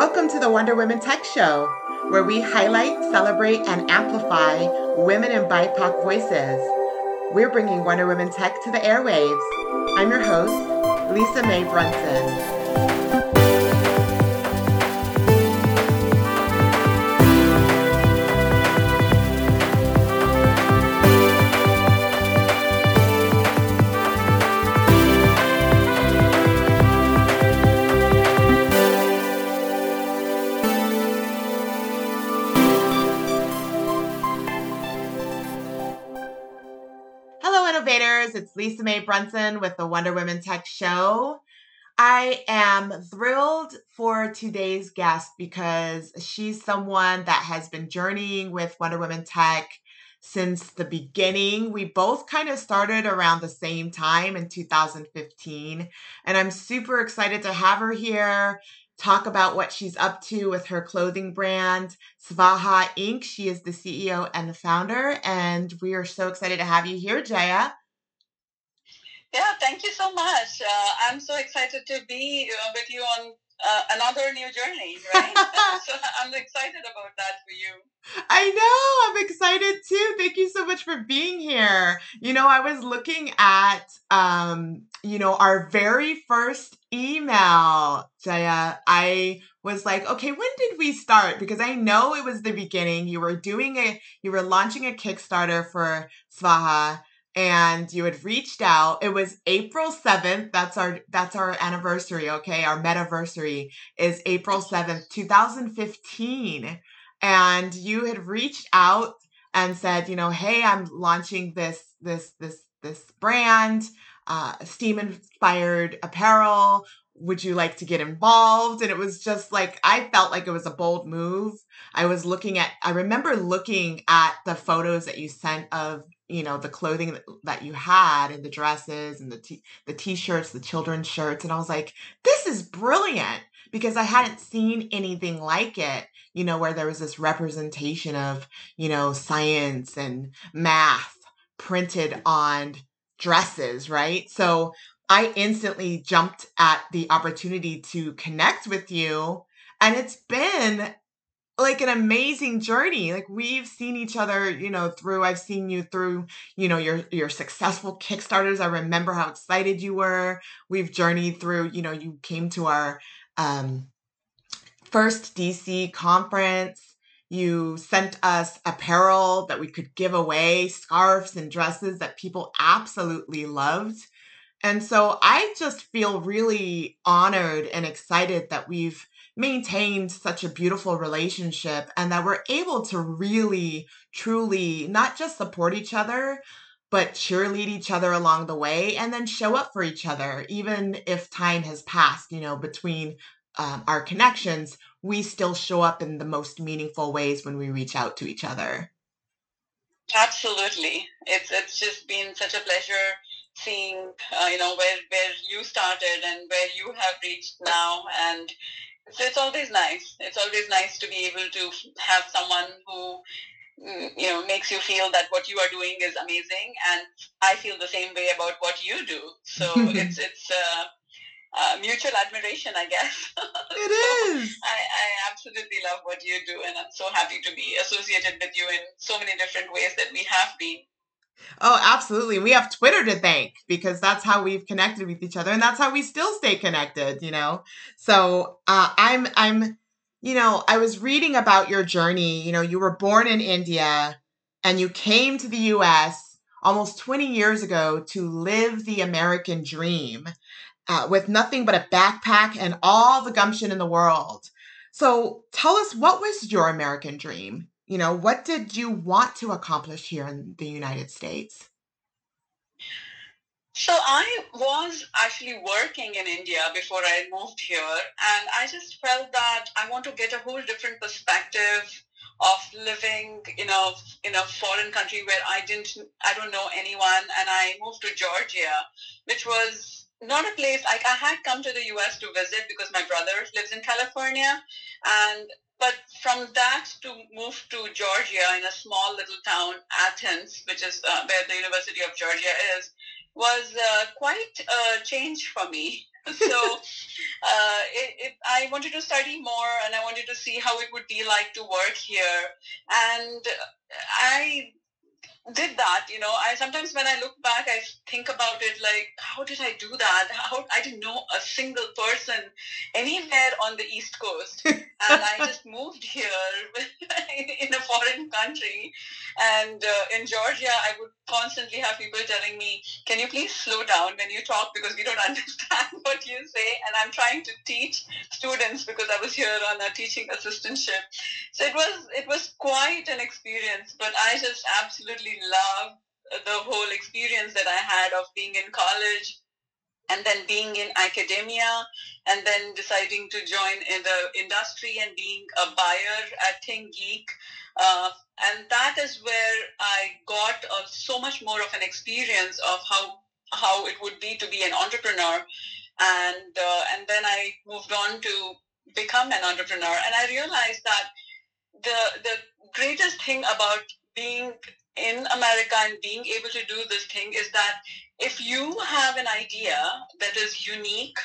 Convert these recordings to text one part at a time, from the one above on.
Welcome to the Wonder Women Tech Show, where we highlight, celebrate, and amplify women and BIPOC voices. We're bringing Wonder Women Tech to the airwaves. I'm your host, Lisa Mae Brunson. Lisa Mae Brunson with the Wonder Women Tech Show. I am thrilled for today's guest because she's someone that has been journeying with Wonder Women Tech since the beginning. We both kind of started around the same time in 2015. And I'm super excited to have her here talk about what she's up to with her clothing brand, Svaha Inc. She is the CEO and the founder, and we are so excited to have you here, Jaya. Yeah, thank you so much. Uh, I'm so excited to be uh, with you on uh, another new journey, right? so I'm excited about that for you. I know. I'm excited too. Thank you so much for being here. You know, I was looking at um, you know, our very first email, Jaya. I was like, okay, when did we start? Because I know it was the beginning. You were doing a you were launching a Kickstarter for Svaha and you had reached out. It was April 7th. That's our that's our anniversary, okay? Our metaversary is April 7th, 2015. And you had reached out and said, you know, hey, I'm launching this this this this brand, uh, steam inspired apparel. Would you like to get involved? And it was just like I felt like it was a bold move. I was looking at I remember looking at the photos that you sent of you know the clothing that, you had and the dresses and the t- the t-shirts the children's shirts and i was like this is brilliant because i hadn't seen anything like it you know where there was this representation of you know science and math printed on dresses right so i instantly jumped at the opportunity to connect with you and it's been like an amazing journey. Like we've seen each other, you know, through I've seen you through, you know, your your successful Kickstarters. I remember how excited you were. We've journeyed through, you know, you came to our um first DC conference. You sent us apparel that we could give away, scarves and dresses that people absolutely loved. And so I just feel really honored and excited that we've maintained such a beautiful relationship and that we're able to really, truly not just support each other, but cheerlead each other along the way and then show up for each other. Even if time has passed, you know, between um, our connections, we still show up in the most meaningful ways when we reach out to each other. Absolutely. It's, it's just been such a pleasure seeing, uh, you know, where, where you started and where you have reached now. And so it's always nice. It's always nice to be able to have someone who mm, you know makes you feel that what you are doing is amazing, and I feel the same way about what you do. So it's it's. Uh, uh, mutual admiration, I guess. It so is. I, I absolutely love what you do, and I'm so happy to be associated with you in so many different ways that we have been. Oh, absolutely. We have Twitter to thank because that's how we've connected with each other and that's how we still stay connected, you know. So, uh, I'm I'm you know, I was reading about your journey, you know, you were born in India and you came to the US almost 20 years ago to live the American dream uh, with nothing but a backpack and all the gumption in the world. So, tell us what was your American dream? You know, what did you want to accomplish here in the United States? So I was actually working in India before I moved here, and I just felt that I want to get a whole different perspective of living in a in a foreign country where I didn't I don't know anyone, and I moved to Georgia, which was not a place like I had come to the US to visit because my brother lives in California and but from that to move to Georgia in a small little town, Athens, which is uh, where the University of Georgia is, was uh, quite a change for me. so uh, it, it, I wanted to study more and I wanted to see how it would be like to work here. And I did that you know. I sometimes when i look back i think about it like how did i do that? How i didn't know a single person anywhere on the east coast. And i just moved here in a foreign country. And uh, in georgia i would constantly have people telling me can you please slow down when you talk? Because we don't understand what you say. And i'm trying to teach students because i was here on a teaching assistantship. So it was it was quite an experience but i just absolutely love the whole experience that I had of being in college and then being in academia and then deciding to join in the industry and being a buyer at ThinkGeek. Uh, and that is where I got uh, so much more of an experience of how how it would be to be an entrepreneur. And uh, and then I moved on to become an entrepreneur. And I realized that the the greatest thing about being in America and being able to do this thing is that if you have an idea that is unique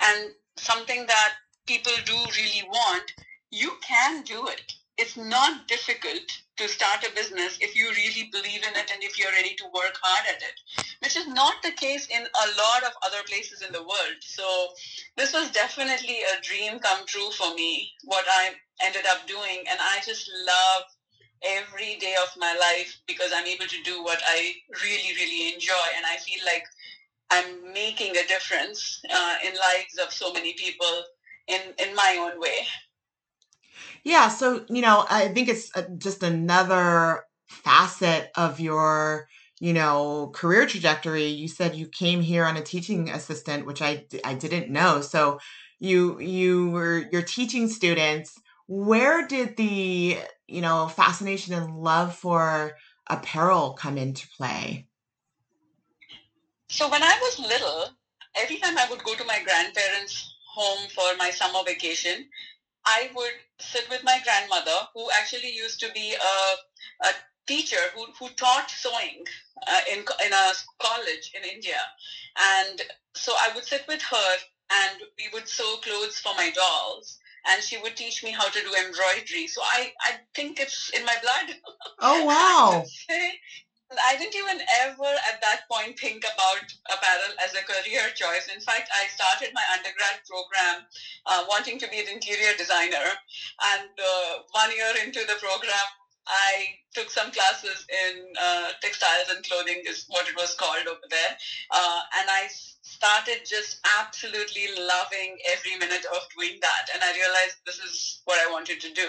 and something that people do really want, you can do it. It's not difficult to start a business if you really believe in it and if you're ready to work hard at it, which is not the case in a lot of other places in the world. So this was definitely a dream come true for me, what I ended up doing. And I just love every day of my life because I'm able to do what I really, really enjoy. And I feel like I'm making a difference uh, in lives of so many people in, in my own way. Yeah. So, you know, I think it's uh, just another facet of your you know career trajectory you said you came here on a teaching assistant which i i didn't know so you you were you're teaching students where did the you know fascination and love for apparel come into play? So when i was little every time i would go to my grandparents home for my summer vacation i would sit with my grandmother who actually used to be a, a teacher who, who taught sewing uh, in, in a college in india. And so i would sit with her and we would sew clothes for my dolls and she would teach me how to do embroidery. So I, I think it's in my blood. Oh wow. I didn't even ever at that point think about apparel as a career choice. In fact, I started my undergrad program uh, wanting to be an interior designer. And uh, one year into the program, I took some classes in uh, textiles and clothing is what it was called over there. Uh, and I started just absolutely loving every minute of doing that. And I realized this is what I wanted to do.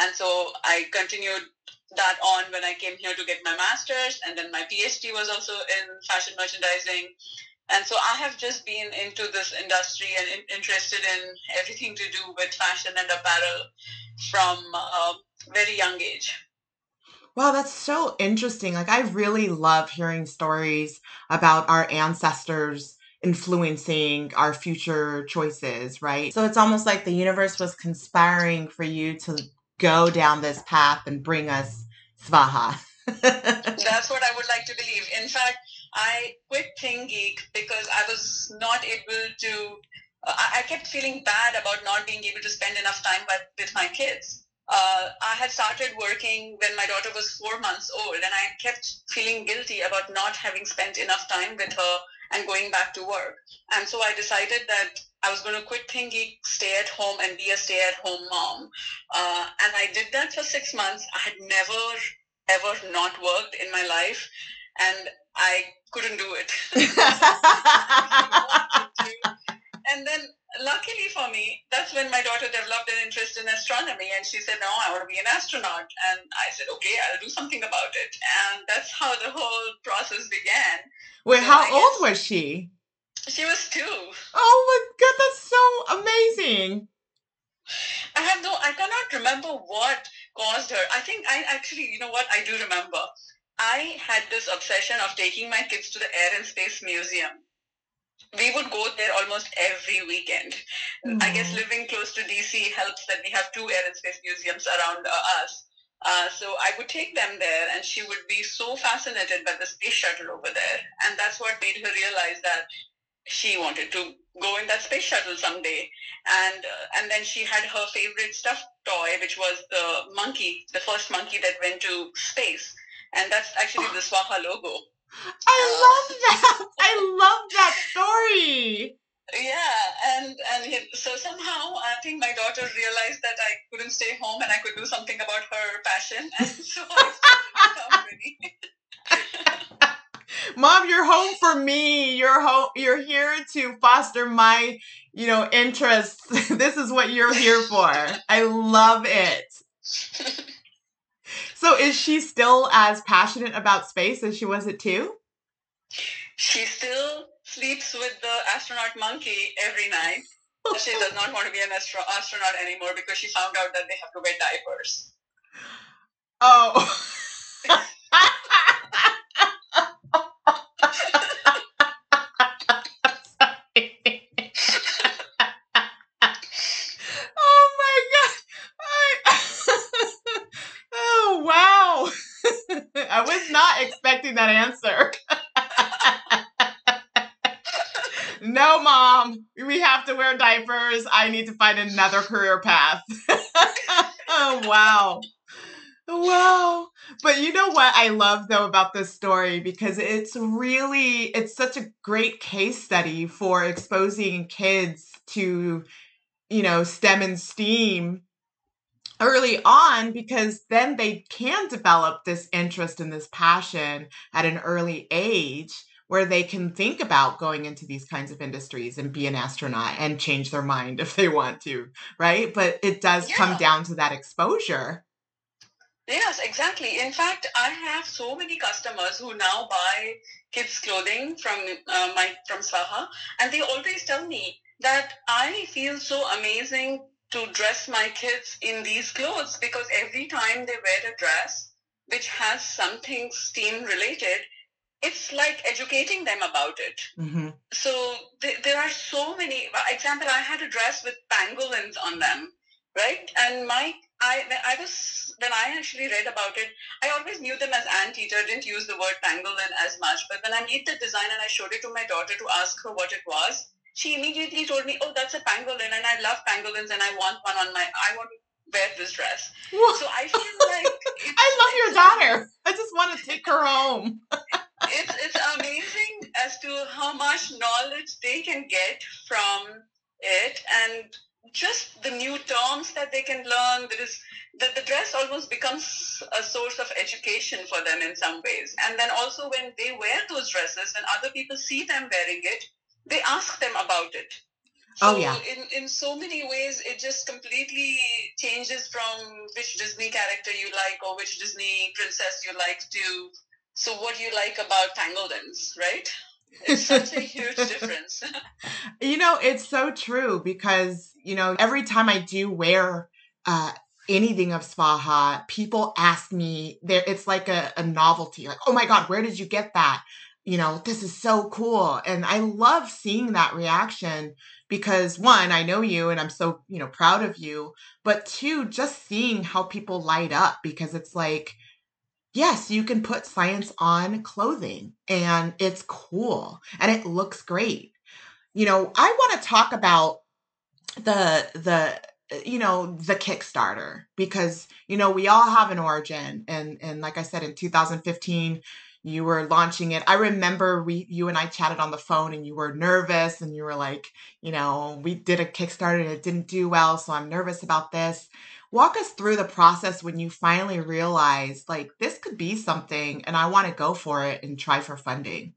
And so I continued that on when I came here to get my master's. And then my PhD was also in fashion merchandising. And so I have just been into this industry and in, interested in everything to do with fashion and apparel from a very young age. Wow, that's so interesting. Like, I really love hearing stories about our ancestors influencing our future choices, right? So it's almost like the universe was conspiring for you to go down this path and bring us Svaha. That's what I would like to believe. In fact, I quit ThinkGeek because I was not able to. Uh, I kept feeling bad about not being able to spend enough time with, with my kids. Uh, I had started working when my daughter was four months old, and I kept feeling guilty about not having spent enough time with her and going back to work. And so I decided that I was going to quit ThinkGeek, stay at home, and be a stay-at-home mom. Uh, and I did that for six months. I had never, ever not worked in my life, and I couldn't do it. and then luckily for me, that's when my daughter developed an interest in astronomy and she said, no, I want to be an astronaut. And I said, okay, I'll do something about it. And that's how the whole process began. Wait, so how I old was she? She was two. Oh my God, that's so amazing. I have no, I cannot remember what caused her. I think I actually, you know what, I do remember. I had this obsession of taking my kids to the Air and Space Museum we would go there almost every weekend. Mm-hmm. I guess living close to DC helps that we have two air and space museums around uh, us. Uh, so I would take them there, and she would be so fascinated by the space shuttle over there, and that's what made her realize that she wanted to go in that space shuttle someday. And uh, and then she had her favorite stuffed toy, which was the monkey, the first monkey that went to space, and that's actually the Svaha logo. I um, love that. I love that story. Yeah, and and so somehow I think my daughter realized that I couldn't stay home and I could do something about her passion, and so I started Mom, you're home for me. You're home. You're here to foster my, you know, interests. this is what you're here for. I love it. So, is she still as passionate about space as she was at two? She still sleeps with the astronaut monkey every night. she does not want to be an astro- astronaut anymore because she found out that they have to wear diapers. Oh. oh expecting that answer. no, mom, we have to wear diapers. I need to find another career path. oh, wow. Wow. But you know what I love though about this story because it's really it's such a great case study for exposing kids to you know STEM and STEAM early on because then they can develop this interest and this passion at an early age where they can think about going into these kinds of industries and be an astronaut and change their mind if they want to, right? But it does Yeah. come down to that exposure. Yes, exactly. In fact, I have so many customers who now buy kids' clothing from uh, my from Svaha, and they always tell me that I feel so amazing to dress my kids in these clothes because every time they wear a dress which has something STEAM related, it's like educating them about it. hmm So th- there are so many. For example, I had a dress with pangolins on them, right? And my I I was when I actually read about it, I always knew them as anteater. Didn't use the word pangolin as much. But when I made the design and I showed it to my daughter to ask her what it was, she immediately told me, "Oh, that's a pangolin, and I love pangolins, and I want one on my. I want to wear this dress." So I feel like I love your daughter. I just want to take her home. it's it's amazing as to how much knowledge they can get from it and just the new terms that they can learn there is the, the dress almost becomes a source of education for them in some ways and then also when they wear those dresses when other people see them wearing it they ask them about it Oh, yeah. in, in so many ways it just completely changes from which disney character you like or which disney princess you like to so what do you like about pangolins, right? It's such a huge difference. You know, it's so true because, you know, every time I do wear uh, anything of Svaha, people ask me, there it's like a, a novelty, like, oh my God, where did you get that? You know, this is so cool. And I love seeing that reaction because one, I know you and I'm so, you know, proud of you. But two, just seeing how people light up because it's like, yes, you can put science on clothing and it's cool and it looks great. You know, I want to talk about the the you know the Kickstarter because you know we all have an origin and and like I said in 2015 you were launching it. I remember we you and I chatted on the phone and you were nervous and you were like, you know, we did a Kickstarter and it didn't do well, so I'm nervous about this. Walk us through the process when you finally realized like this could be something and I want to go for it and try for funding.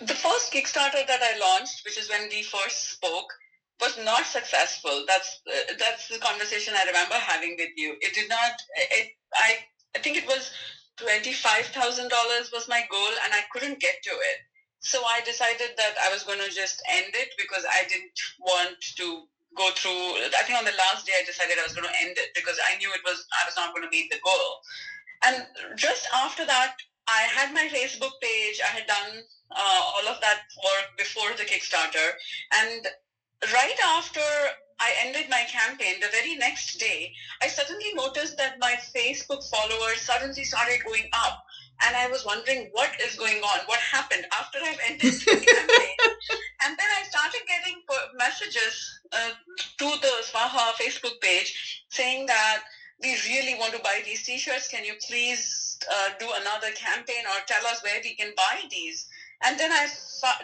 the first Kickstarter that I launched, which is when we first spoke, was not successful. That's uh, that's the conversation I remember having with you. It did not. It, I I think it was twenty five thousand dollars was my goal, and I couldn't get to it. So I decided that I was going to just end it because I didn't want to go through. I think on the last day I decided I was going to end it because I knew it was I was not going to meet the goal. And just after that, I had my Facebook page. I had done uh, all of that work before the Kickstarter, and right after I ended my campaign, the very next day, I suddenly noticed that my Facebook followers suddenly started going up. And I was wondering what is going on, what happened after I've ended the campaign. and then I started getting messages uh, to the Svaha Facebook page saying that we really want to buy these t-shirts. Can you please uh, do another campaign or tell us where we can buy these? And then I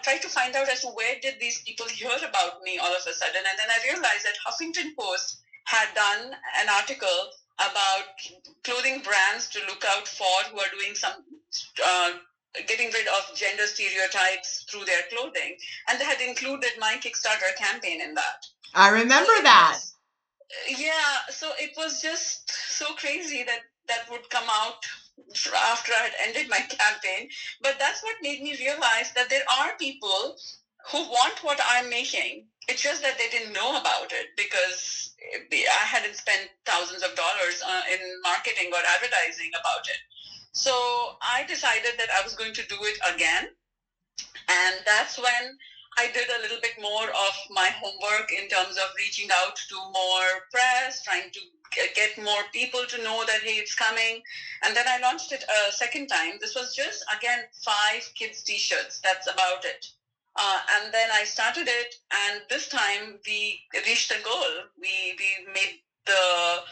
tried to find out as to where did these people hear about me all of a sudden. And then I realized that Huffington Post had done an article about clothing brands to look out for who are doing some uh, getting rid of gender stereotypes through their clothing. And they had included my Kickstarter campaign in that. I remember so that. Was, yeah, so it was just so crazy that that would come out after I had ended my campaign. But that's what made me realize that there are people who want what I'm making. It's just that they didn't know about it because I hadn't spent thousands of dollars uh, in marketing or advertising about it. So I decided that I was going to do it again. And that's when I did a little bit more of my homework in terms of reaching out to more press, trying to get more people to know that hey it's coming. And then i launched it a second time. This was just again five kids t-shirts. That's about it. Uh, and then i started it. And this time we reached the goal. We we made the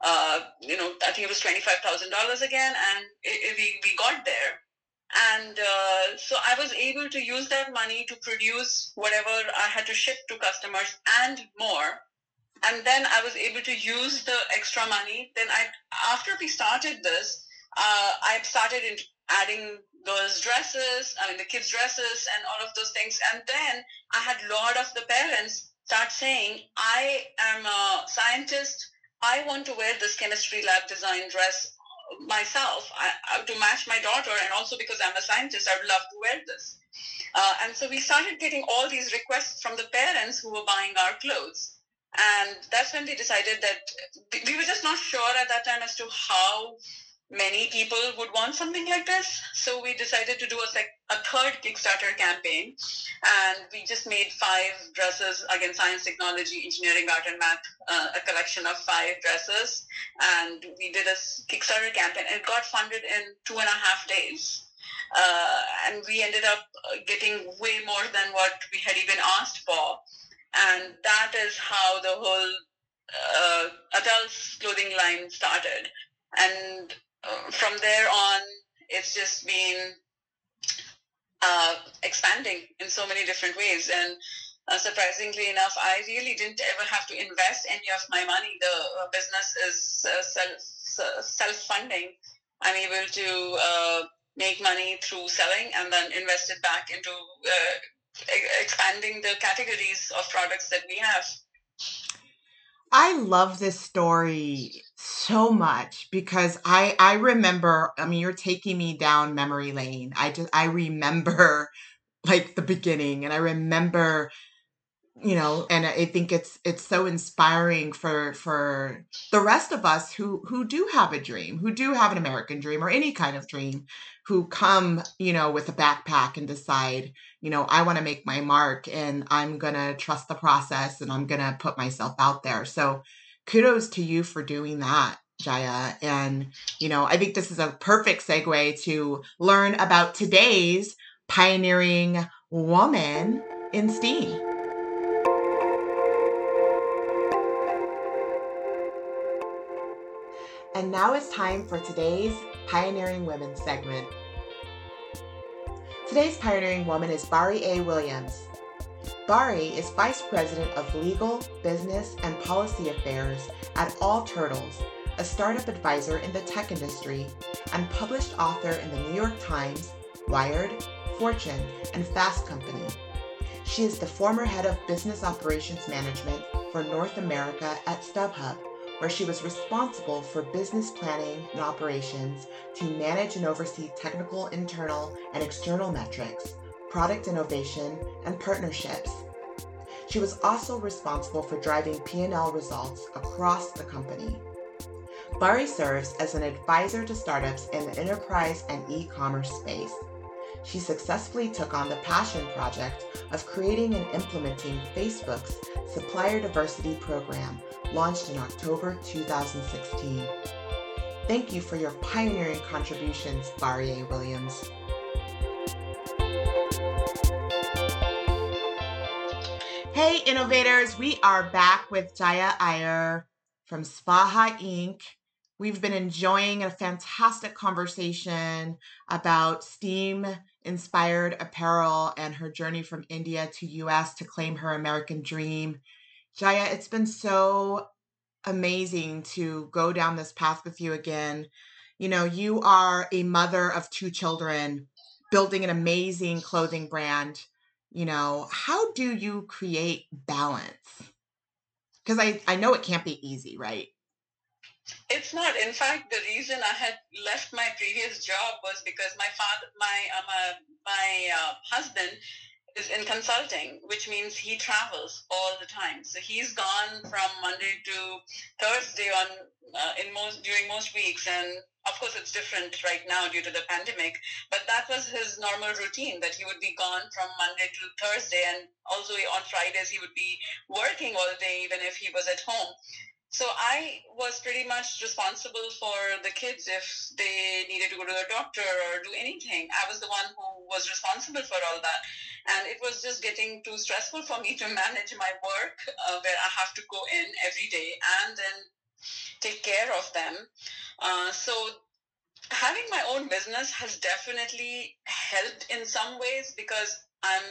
uh, you know i think it was $25000 again. And it, it, we, we got there. And uh, so i was able to use that money to produce whatever i had to ship to customers and more and then I was able to use the extra money. Then I, after we started this, uh, I started adding those dresses, I mean the kids' dresses and all of those things. And then I had a lot of the parents start saying, I am a scientist. I want to wear this chemistry lab design dress myself I, to match my daughter. And also because I'm a scientist, I would love to wear this. Uh, and so we started getting all these requests from the parents who were buying our clothes. And that's when we decided that we were just not sure at that time as to how many people would want something like this. So we decided to do a, sec- a third Kickstarter campaign. And we just made five dresses, again, science, technology, engineering, art, and math, uh, a collection of five dresses. And we did a Kickstarter campaign. It got funded in two and a half days. Uh, and we ended up uh, getting way more than what we had even asked for and that is how the whole uh, adults clothing line started. And uh, from there on it's just been uh, expanding in so many different ways. And uh, surprisingly enough i really didn't ever have to invest any of my money. The uh, business is uh, self self-funding. I'm able to make money through selling and then invest it back into expanding the categories of products that we have. I love this story so much because I I remember I mean you're taking me down memory lane. I just I remember like the beginning and I remember you know and i think it's it's so inspiring for for the rest of us who who do have a dream who do have an american dream or any kind of dream who come you know with a backpack and decide you know i want to make my mark and i'm going to trust the process and i'm going to put myself out there. So kudos to you for doing that jaya. And you know i think this is a perfect segue to learn about today's pioneering woman in steam And now it's time for today's Pioneering Women segment. Today's Pioneering Woman is Bari A. Williams. Bari is Vice President of Legal, Business, and Policy Affairs at All Turtles, a startup advisor in the tech industry, and published author in the New York Times, Wired, Fortune, and Fast Company. She is the former head of business operations management for North America at StubHub where she was responsible for business planning and operations to manage and oversee technical, internal, and external metrics, product innovation, and partnerships. She was also responsible for driving P&L results across the company. Bari serves as an advisor to startups in the enterprise and e-commerce space. she successfully took on the passion project of creating and implementing Facebook's Supplier Diversity Program, launched in October 2016. Thank you for your pioneering contributions, Bari Williams. Hey, innovators, we are back with Jaya Iyer from Svaha Inc. We've been enjoying a fantastic conversation about STEAM inspired apparel and her journey from India to US to claim her American dream. Jaya, it's been so amazing to go down this path with you again. You know, you are a mother of two children, building an amazing clothing brand. You know, how do you create balance? Because I, I know it can't be easy, right? It's not. In fact, the reason I had left my previous job was because my father, my um, uh, my uh, husband is in consulting, which means he travels all the time. So he's gone from Monday to Thursday on uh, in most during most weeks, and of course it's different right now due to the pandemic. But that was his normal routine that he would be gone from Monday to Thursday, and also on Fridays he would be working all day, even if he was at home. So I was pretty much responsible for the kids if they needed to go to the doctor or do anything. I was the one who was responsible for all that. And it was just getting too stressful for me to manage my work uh, where I have to go in every day and then take care of them. Uh, so having my own business has definitely helped in some ways because I'm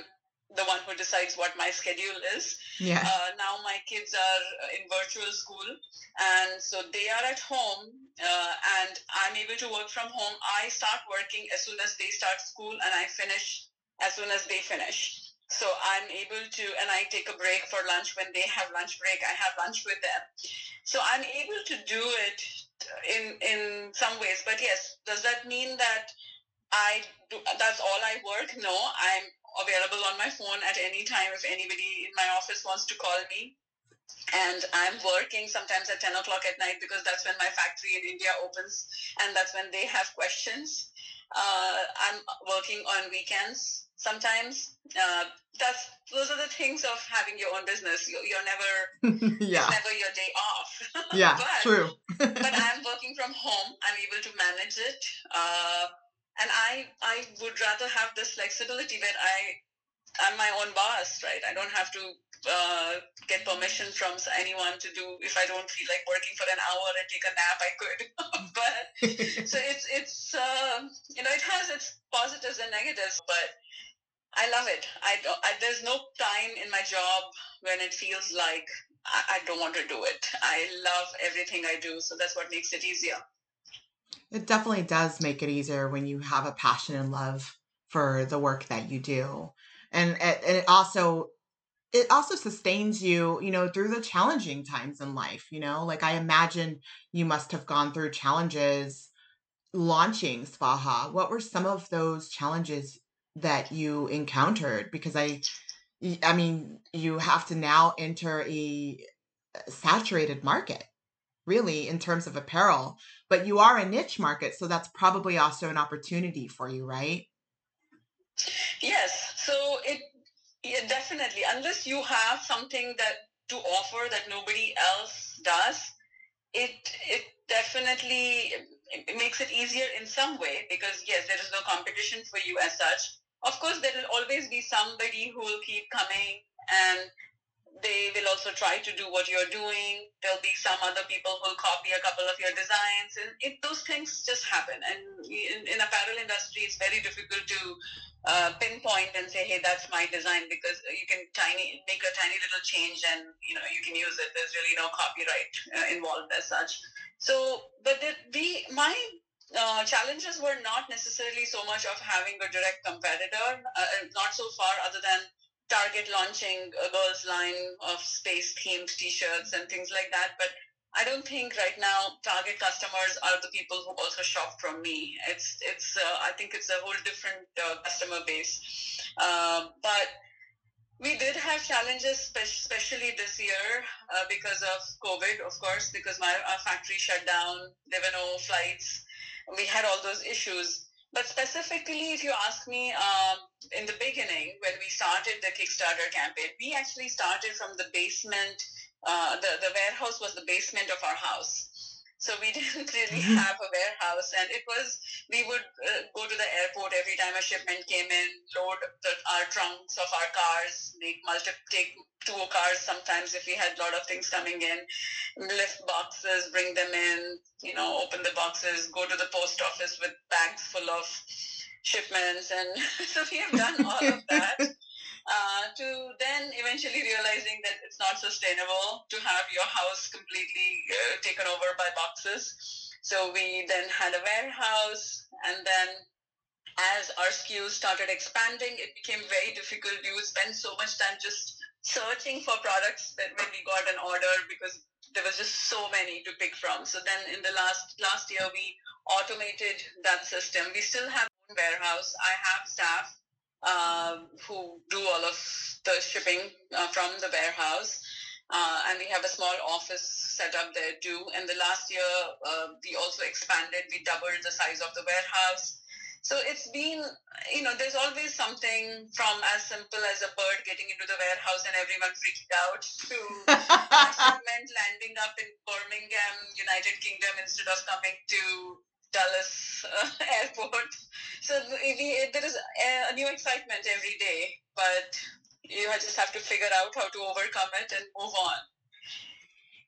the one who decides what my schedule is. Yeah. Uh, now my kids are in virtual school, and so they are at home, uh, and I'm able to work from home. I start working as soon as they start school, and I finish as soon as they finish. So I'm able to, and I take a break for lunch when they have lunch break. I have lunch with them. So I'm able to do it in in some ways. But yes, does that mean that I do? That's all I work? No, I'm available on my phone at any time if anybody in my office wants to call me. And I'm working sometimes at 10 o'clock at night because that's when my factory in India opens and that's when they have questions. Uh, I'm working on weekends sometimes. Uh, that's those are the things of having your own business. You're, you're never, yeah, never your day off. yeah, but, true. but I'm working from home. I'm able to manage it. Uh, and I I would rather have this flexibility where I I'm my own boss, right? I don't have to uh, get permission from anyone to do. If I don't feel like working for an hour and take a nap, I could. but so it's it's uh, you know it has its positives and negatives, but I love it. I, don't, I there's no time in my job when it feels like I, I don't want to do it. I love everything I do, so that's what makes it easier. It definitely does make it easier when you have a passion and love for the work that you do. And it, it also it also sustains you, you know, through the challenging times in life, you know? Like I imagine you must have gone through challenges launching Svaha. What were some of those challenges that you encountered because I I mean, you have to now enter a saturated market really in terms of apparel but you are a niche market so that's probably also an opportunity for you right? Yes so it definitely unless you have something that to offer that nobody else does it it definitely it makes it easier in some way because yes there is no competition for you as such. Of course there will always be somebody who will keep coming and they will also try to do what you're doing. There'll be some other people who'll copy a couple of your designs, and it, those things just happen. And in, in apparel industry, it's very difficult to uh, pinpoint and say, "Hey, that's my design," because you can tiny make a tiny little change, and you know you can use it. There's really no copyright uh, involved as such. So, but the, the my uh, challenges were not necessarily so much of having a direct competitor, uh, not so far other than Target launching a girls line of space themed t-shirts and things like that. But I don't think right now Target customers are the people who also shop from me. It's it's uh, I think it's a whole different uh, customer base. Uh, but we did have challenges, especially this year uh, because of COVID, of course, because my our factory shut down. There were no flights. We had all those issues. But specifically, if you ask me, um, in the beginning, when we started the Kickstarter campaign, we actually started from the basement. Uh, the, the warehouse was the basement of our house. So we didn't really mm-hmm. have a warehouse, and it was we would uh, go to the airport every time a shipment came in, load the, our trunks of our cars, make multi take two cars sometimes if we had a lot of things coming in, lift boxes, bring them in, you know, open the boxes, go to the post office with bags full of shipments, and so we have done all of that uh, to then eventually realizing that it's not sustainable to have your house completely uh, taken over by boxes. So we then had a warehouse, and then as our SKUs started expanding, it became very difficult. We would spend so much time just searching for products that when we got an order because there was just so many to pick from. So then in the last last year we automated that system. We still have one warehouse. I have staff um, who do all of the shipping uh, from the warehouse. Uh, and we have a small office set up there too. And the last year, uh, we also expanded. We doubled the size of the warehouse. So it's been, you know, there's always something from as simple as a bird getting into the warehouse and everyone freaking out to shipment landing up in Birmingham, United Kingdom, instead of coming to Dulles uh, airport. So we, there is a new excitement every day, but you just have to figure out how to overcome it and move on.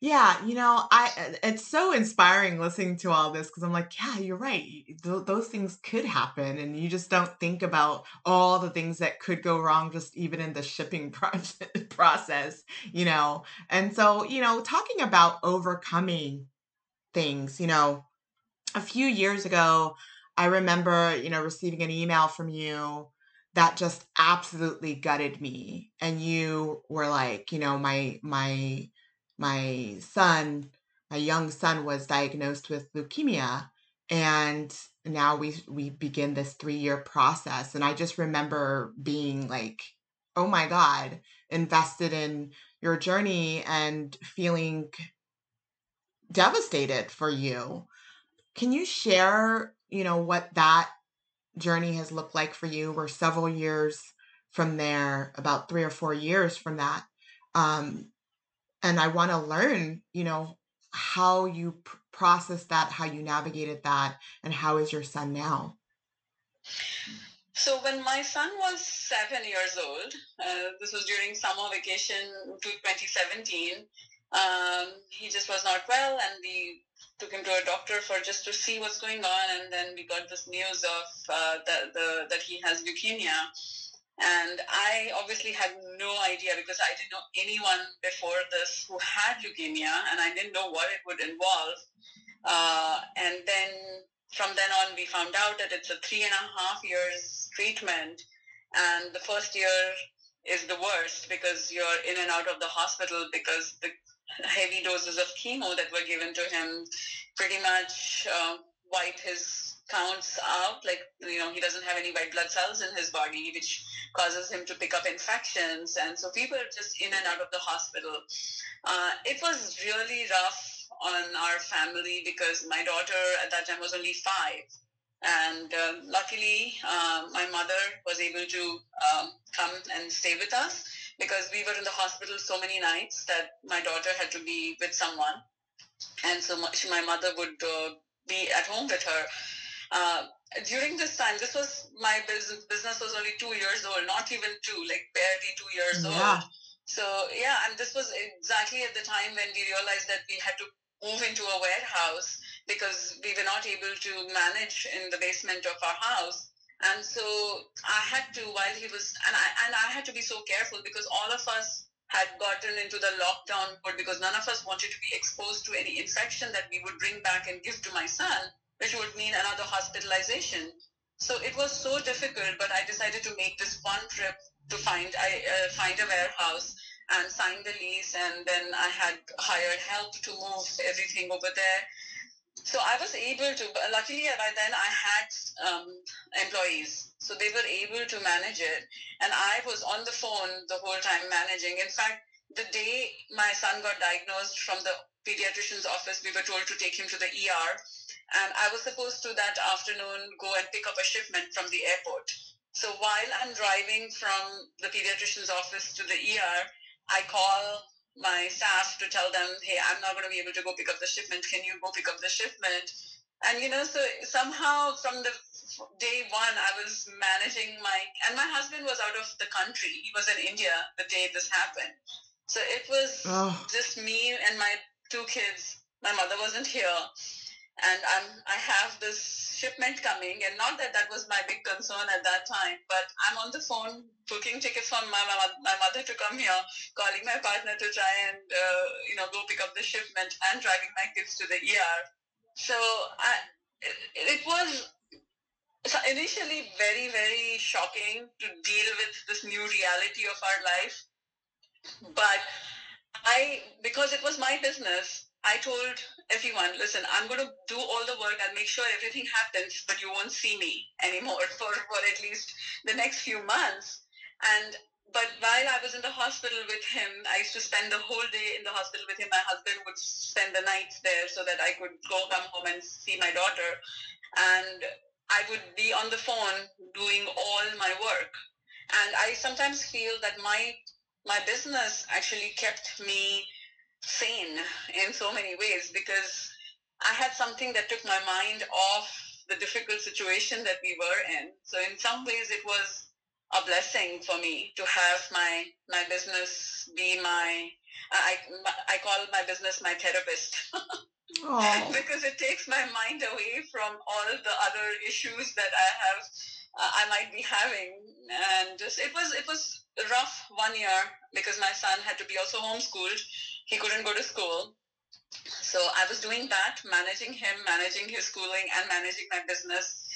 Yeah, you know, I it's so inspiring listening to all this because I'm like, yeah, you're right. Th- those things could happen, and you just don't think about all the things that could go wrong, just even in the shipping process, you know. And so, you know, talking about overcoming things, you know, a few years ago, I remember, you know, receiving an email from you that just absolutely gutted me. And you were like, you know, my my my son, my young son was diagnosed with leukemia and now we we begin this 3-year process and I just remember being like, "Oh my god, invested in your journey and feeling devastated for you." Can you share, you know, what that journey has looked like for you? We're several years from there, about three or four years from that. Um, and I want to learn, you know, how you pr- processed that, how you navigated that, and how is your son now? So when my son was seven years old, uh, this was during summer vacation to 2017. Um, he just was not well, and we took him to a doctor for just to see what's going on, and then we got this news of uh, that the that he has leukemia, and I obviously had no idea because I didn't know anyone before this who had leukemia, and I didn't know what it would involve. Uh, and then from then on, we found out that it's a three and a half years treatment, and the first year is the worst because you're in and out of the hospital because the heavy doses of chemo that were given to him pretty much uh, wipe his counts out. Like, you know, he doesn't have any white blood cells in his body, which causes him to pick up infections. And so people are just in and out of the hospital. Uh, it was really rough on our family because my daughter at that time was only five. And uh, luckily, uh, my mother was able to um, come and stay with us because we were in the hospital so many nights that my daughter had to be with someone. And so much, my mother would uh, be at home with her. Uh, during this time, this was my business. Business was only two years old, not even two, like barely two years yeah. old. So yeah, and this was exactly at the time when we realized that we had to move into a warehouse because we were not able to manage in the basement of our house. And so I had to, while he was, and I, and I had to be so careful because all of us had gotten into the lockdown mode because none of us wanted to be exposed to any infection that we would bring back and give to my son, which would mean another hospitalization. So it was so difficult, but I decided to make this one trip to find I uh, find a warehouse and sign the lease, and then I had hired help to move everything over there so I was able to, luckily by then I had um, employees. So they were able to manage it. And I was on the phone the whole time managing. In fact, the day my son got diagnosed from the pediatrician's office, we were told to take him to the ER. And I was supposed to that afternoon go and pick up a shipment from the airport. So while I'm driving from the pediatrician's office to the ER, I call my staff to tell them, hey, I'm not going to be able to go pick up the shipment. Can you go pick up the shipment? And, you know, so somehow from the day one, I was managing my, and my husband was out of the country. He was in India the day this happened. So it was oh. just me and my two kids. My mother wasn't here. And I'm, I have this shipment coming, and not that that was my big concern at that time, but I'm on the phone booking tickets for my, my, mother to come here, calling my partner to try and uh, you know go pick up the shipment, and driving my kids to the ER. So I, it, it was initially very very shocking to deal with this new reality of our life, but I because it was my business, I told everyone, listen, I'm going to do all the work. I'll make sure everything happens, but you won't see me anymore for, for at least the next few months. And but while I was in the hospital with him, I used to spend the whole day in the hospital with him. My husband would spend the nights there so that I could go come home and see my daughter. And I would be on the phone doing all my work. And I sometimes feel that my my business actually kept me sane in so many ways because I had something that took my mind off the difficult situation that we were in. So in some ways it was a blessing for me to have my my business be my I I call my business my therapist. because it takes my mind away from all the other issues that I have uh, I might be having and just it was it was rough one year because my son had to be also homeschooled he couldn't go to school. So I was doing that, managing him, managing his schooling, and managing my business,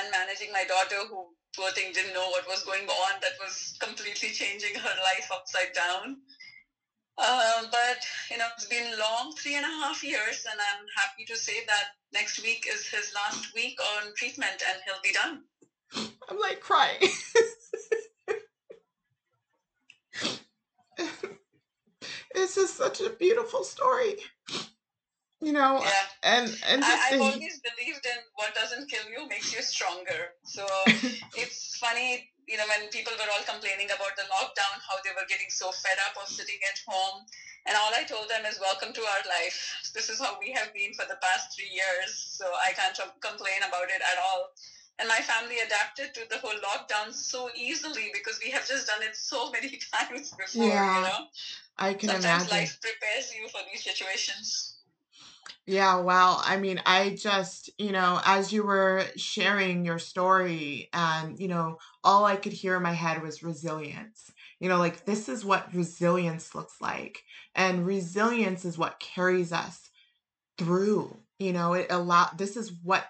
and managing my daughter, who poor thing didn't know what was going on. That was completely changing her life upside down. Uh, but you know, it's been long, three and a half years, and I'm happy to say that next week is his last week on treatment, and he'll be done. I'm like crying. it's just such a beautiful story you know yeah. and and I, have always believed in what doesn't kill you makes you stronger. So it's funny you know when people were all complaining about the lockdown how they were getting so fed up of sitting at home and all i told them is welcome to our life. This is how we have been for the past three years so i can't complain about it at all and my family adapted to the whole lockdown so easily because we have just done it so many times before yeah, you know? I can Sometimes imagine. life prepares you for these situations. Yeah wow i mean i just you know as you were sharing your story and you know all i could hear in my head was resilience. You know like this is what resilience looks like and resilience is what carries us through you know? It allow this is what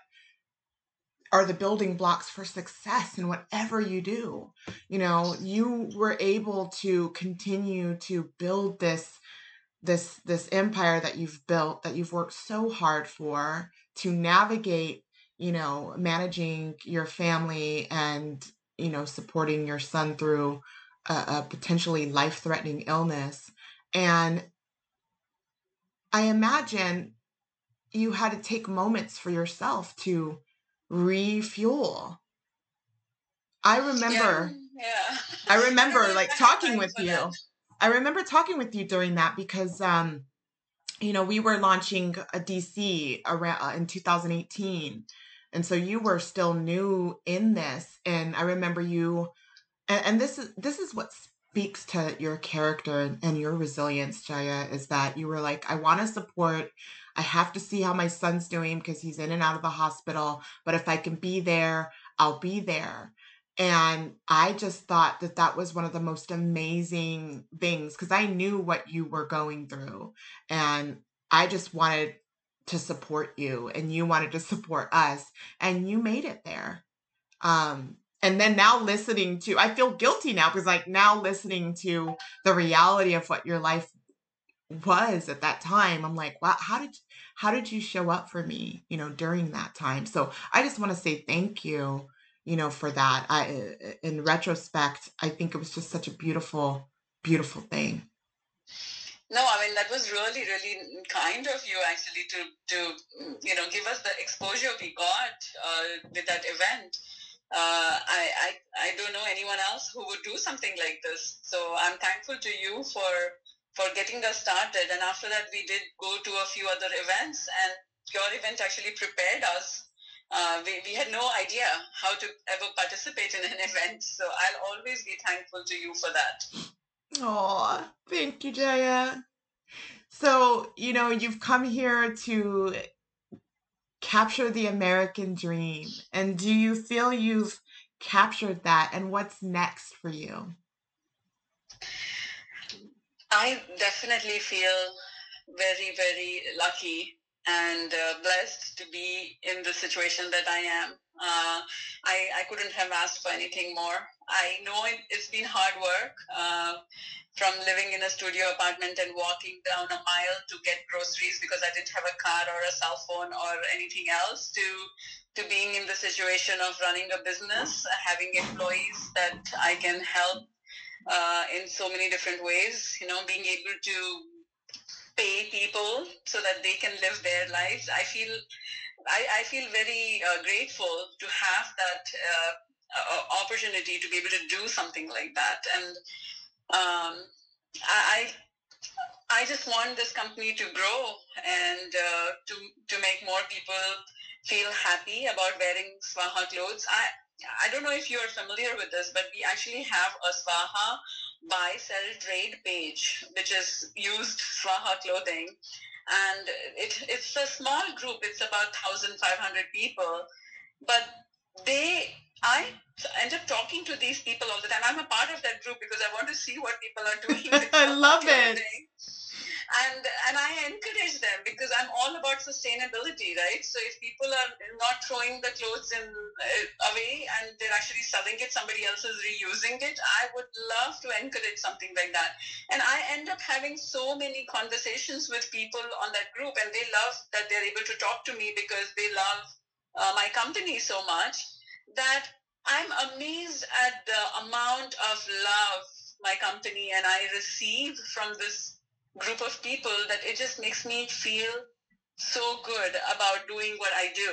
are the building blocks for success in whatever you do. You know, you were able to continue to build this this this empire that you've built that you've worked so hard for to navigate, you know, managing your family and, you know, supporting your son through a, a potentially life-threatening illness. And I imagine you had to take moments for yourself to refuel. I remember yeah, yeah. I remember like talking with you. That. I remember talking with you during that because um you know, we were launching a DC around uh, in 2018. And so you were still new in this and I remember you and, and this is this is what speaks to your character and your resilience, Jaya, is that you were like, I want to support I have to see how my son's doing because he's in and out of the hospital. But if I can be there, I'll be there. And I just thought that that was one of the most amazing things because I knew what you were going through. And I just wanted to support you and you wanted to support us and you made it there. Um, and then now listening to, I feel guilty now because like now listening to the reality of what your life was at that time i'm like wow how did how did you show up for me you know during that time so i just want to say thank you you know for that i in retrospect i think it was just such a beautiful beautiful thing No, I mean that was really, really kind of you actually to to you know give us the exposure we got uh, with that event. Uh, I, I I don't know anyone else who would do something like this. So I'm thankful to you for for getting us started. And after that, we did go to a few other events, and your event actually prepared us. Uh, we, we had no idea how to ever participate in an event. So I'll always be thankful to you for that. Oh, thank you, Jaya. So, you know, you've come here to capture the American dream. And do you feel you've captured that? And what's next for you? I definitely feel very, very lucky and uh, blessed to be in the situation that I am. Uh, I, I couldn't have asked for anything more. I know it, has been hard work uh, from living in a studio apartment and walking down a mile to get groceries because I didn't have a car or a cell phone or anything else to to being in the situation of running a business, having employees that I can help uh, in so many different ways. You know, being able to pay people so that they can live their lives. I feel I, I feel very uh, grateful to have that uh, opportunity to be able to do something like that. And um, I I just want this company to grow and uh, to to make more people feel happy about wearing Svaha clothes. I I don't know if you're familiar with this, but we actually have a Svaha buy sell trade page, which is used Svaha clothing. And it, it's a small group, it's about 1,500 people. But they, I end up talking to these people all the time. I'm a part of that group because I want to see what people are doing. I love it and and I encourage them because I'm all about sustainability, right? So if people are not throwing the clothes in uh, away and they're actually selling it, somebody else is reusing it. I would love to encourage something like that, and I end up having so many conversations with people on that group, and they love that they're able to talk to me because they love uh, my company so much that I'm amazed at the amount of love my company and I receive from this group of people that it just makes me feel so good about doing what I do.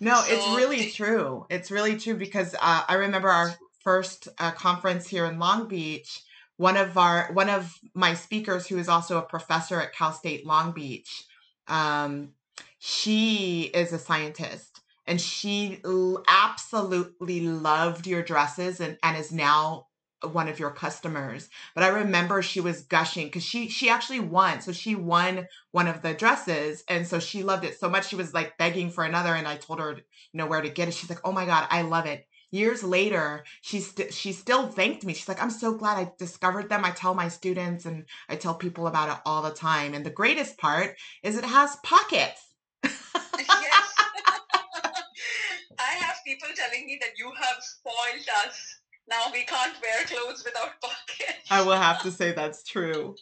No, so, it's really true. It's really true because uh, I remember our first uh, conference here in Long Beach. One of our one of my speakers, who is also a professor at Cal State Long Beach, um, she is a scientist, and she l- absolutely loved your dresses, and and is now one of your customers but i remember she was gushing because she she actually won so she won one of the dresses and so she loved it so much she was like begging for another and i told her you know where to get it she's like oh my god i love it. Years later she st- she still thanked me she's like i'm so glad i discovered them i tell my students and i tell people about it all the time and the greatest part is it has pockets. Yes. I have people telling me that you have spoiled us now we can't wear clothes without pockets. I will have to say that's true.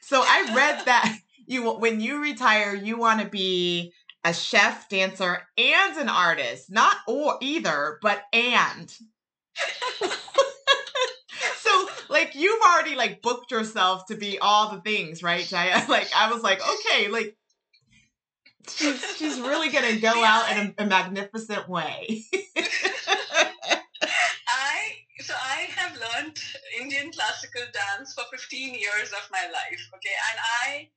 So I read that you when you retire, you want to be a chef, dancer, and an artist. Not or either, but and. so like you've already like booked yourself to be all the things, right, Jaya? Like I was like, okay, like she's she's really gonna go yeah, out in a, a magnificent way. so I have learned Indian classical dance for 15 years of my life. Okay, and I,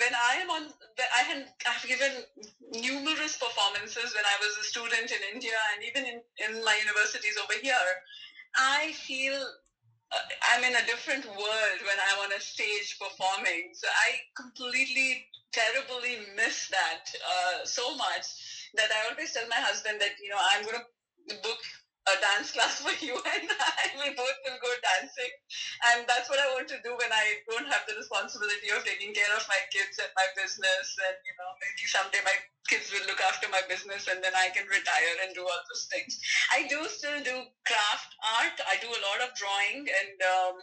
when I am on, I have I've given numerous performances when I was a student in India and even in, in my universities over here. I feel uh, I'm in a different world when I'm on a stage performing. So I completely, terribly miss that uh, so much that I always tell my husband that, you know, I'm going to book a dance class for you and I. We both will go dancing. And that's what I want to do when I don't have the responsibility of taking care of my kids and my business. And, you know, maybe someday my kids will look after my business and then I can retire and do all those things. I do still do craft art. I do a lot of drawing and um,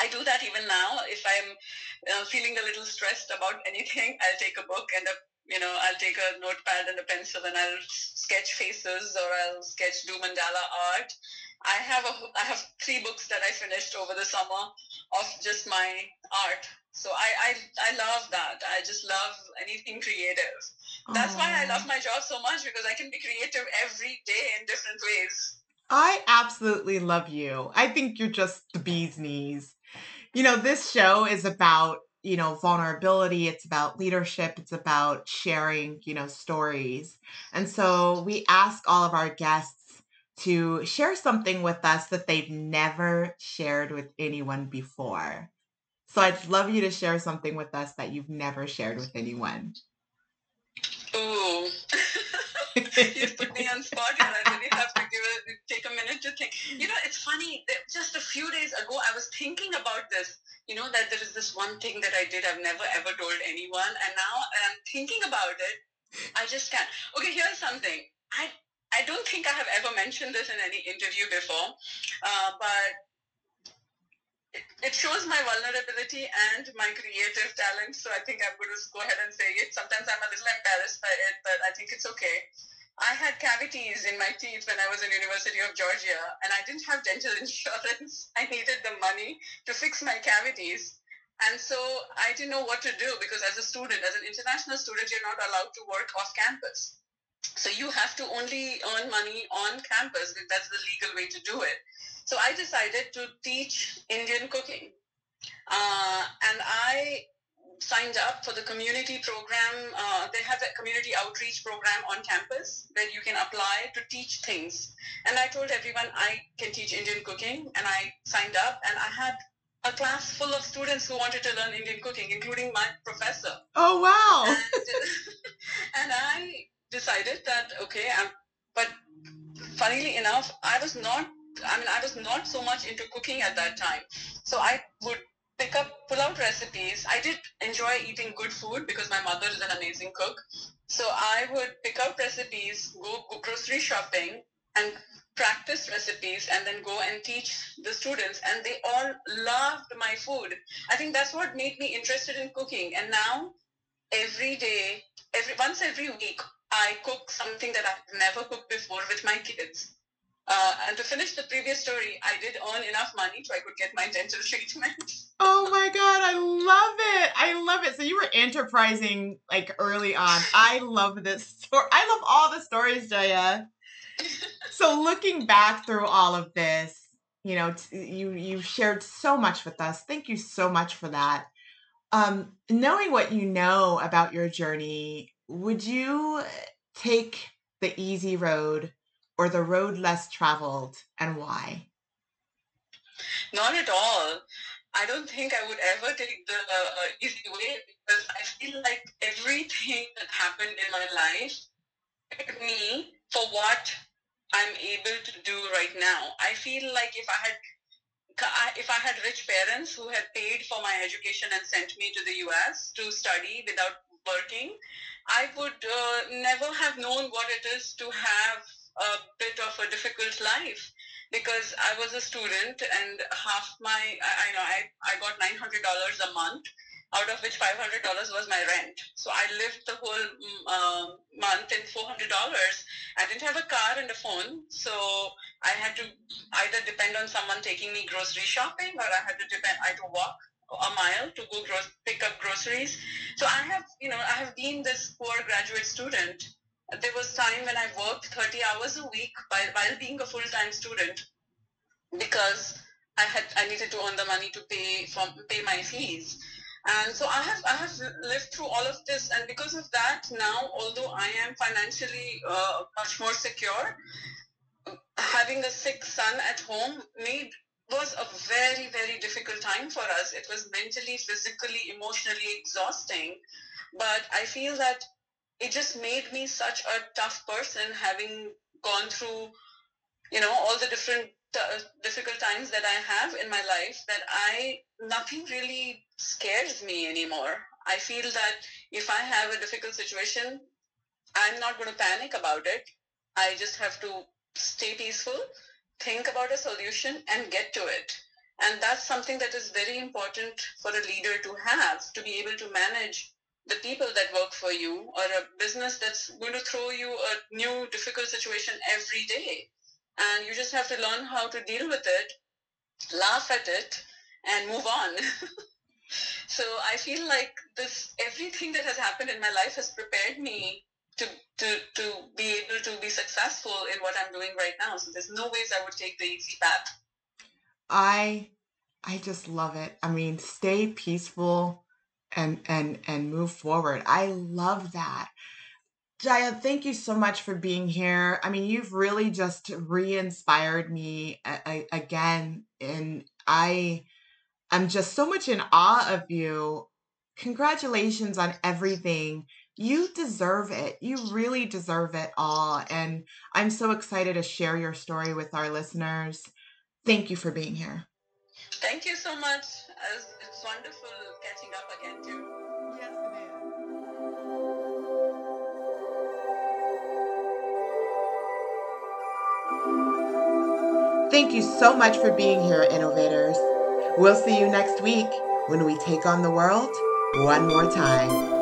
I do that even now. If I'm uh, feeling a little stressed about anything, I'll take a book and a you know, I'll take a notepad and a pencil and I'll sketch faces or I'll sketch do mandala art. I have a I have three books that I finished over the summer of just my art. So I I, I love that. I just love anything creative. That's why I love my job so much because I can be creative every day in different ways. I absolutely love you. I think you're just the bee's knees. You know, this show is about, you know, vulnerability, it's about leadership, it's about sharing, you know, stories. And so we ask all of our guests to share something with us that they've never shared with anyone before. So I'd love you to share something with us that you've never shared with anyone. Ooh. you put me on spot and I really have to give it take a minute to think. You know, it's funny. Just a few days ago, I was thinking about this. You know that there is this one thing that I did I've never ever told anyone, and now I'm thinking about it. I just can't. Okay, here's something. I I don't think I have ever mentioned this in any interview before, uh, but it, shows my vulnerability and my creative talent. So I think I'm going to go ahead and say it. Sometimes I'm a little embarrassed by it, but I think it's okay. I had cavities in my teeth when I was in University of Georgia, and I didn't have dental insurance. I needed the money to fix my cavities. And so I didn't know what to do because as a student, as an international student, you're not allowed to work off campus. So you have to only earn money on campus. That's the legal way to do it. So I decided to teach Indian cooking. Uh, and I signed up for the community program. Uh, they have a community outreach program on campus where you can apply to teach things. And I told everyone I can teach Indian cooking, and I signed up, and I had a class full of students who wanted to learn Indian cooking, including my professor. Oh wow! And, and I decided that okay, I'm, but funnily enough, I was not I mean, I was not so much into cooking at that time. So I would pick up, pull out recipes. I did enjoy eating good food because my mother is an amazing cook. So I would pick out recipes, go, go grocery shopping, and practice recipes and then go and teach the students and they all loved my food i think that's what made me interested in cooking and now every day every once every week i cook something that i've never cooked before with my kids uh, and to finish the previous story, I did earn enough money so I could get my dental treatment. oh my god, I love it! I love it. So you were enterprising like early on. I love this story. I love all the stories, Jaya. so looking back through all of this, you know, t- you you shared so much with us. Thank you so much for that. Um, knowing what you know about your journey, would you take the easy road or the road less traveled and why? Not at all. I don't think I would ever take the uh, easy way because I feel like everything that happened in my life me for what I'm able to do right now. I feel like if I had if I had rich parents who had paid for my education and sent me to the US to study without working, I would uh, never have known what it is to have a bit of a difficult life because I was a student and half my I, know I, I got nine hundred dollars a month out of which five hundred dollars was my rent. So I lived the whole uh, month in four hundred dollars. I didn't have a car and a phone, so I had to either depend on someone taking me grocery shopping or I had to depend I had to walk a mile to go gro- pick up groceries. So I have you know I have been this poor graduate student there was time when I worked 30 hours a week while, while being a full-time student because I had I needed to earn the money to pay from pay my fees. And so I have I have lived through all of this, and because of that, now although I am financially uh, much more secure, having a sick son at home made was a very very difficult time for us. It was mentally, physically, emotionally exhausting. But I feel that it just made me such a tough person having gone through you know all the different uh, difficult times that i have in my life that i nothing really scares me anymore. I feel that if i have a difficult situation i'm not going to panic about it. I just have to stay peaceful think about a solution and get to it. And that's something that is very important for a leader to have to be able to manage the people that work for you or a business that's going to throw you a new difficult situation every day. And you just have to learn how to deal with it, laugh at it, and move on. so I feel like this everything that has happened in my life has prepared me to, to, to be able to be successful in what I'm doing right now. So there's no ways I would take the easy path. I I just love it. I mean, stay peaceful and and and move forward. I love that. Jaya, thank you so much for being here. I mean, you've really just re-inspired me a- a- again, and I am just so much in awe of you. Congratulations on everything. You deserve it. You really deserve it all. And I'm so excited to share your story with our listeners. Thank you for being here. Thank you so much. It's wonderful catching up again, too. Yes, it is. Thank you so much for being here, innovators. We'll see you next week when we take on the world one more time.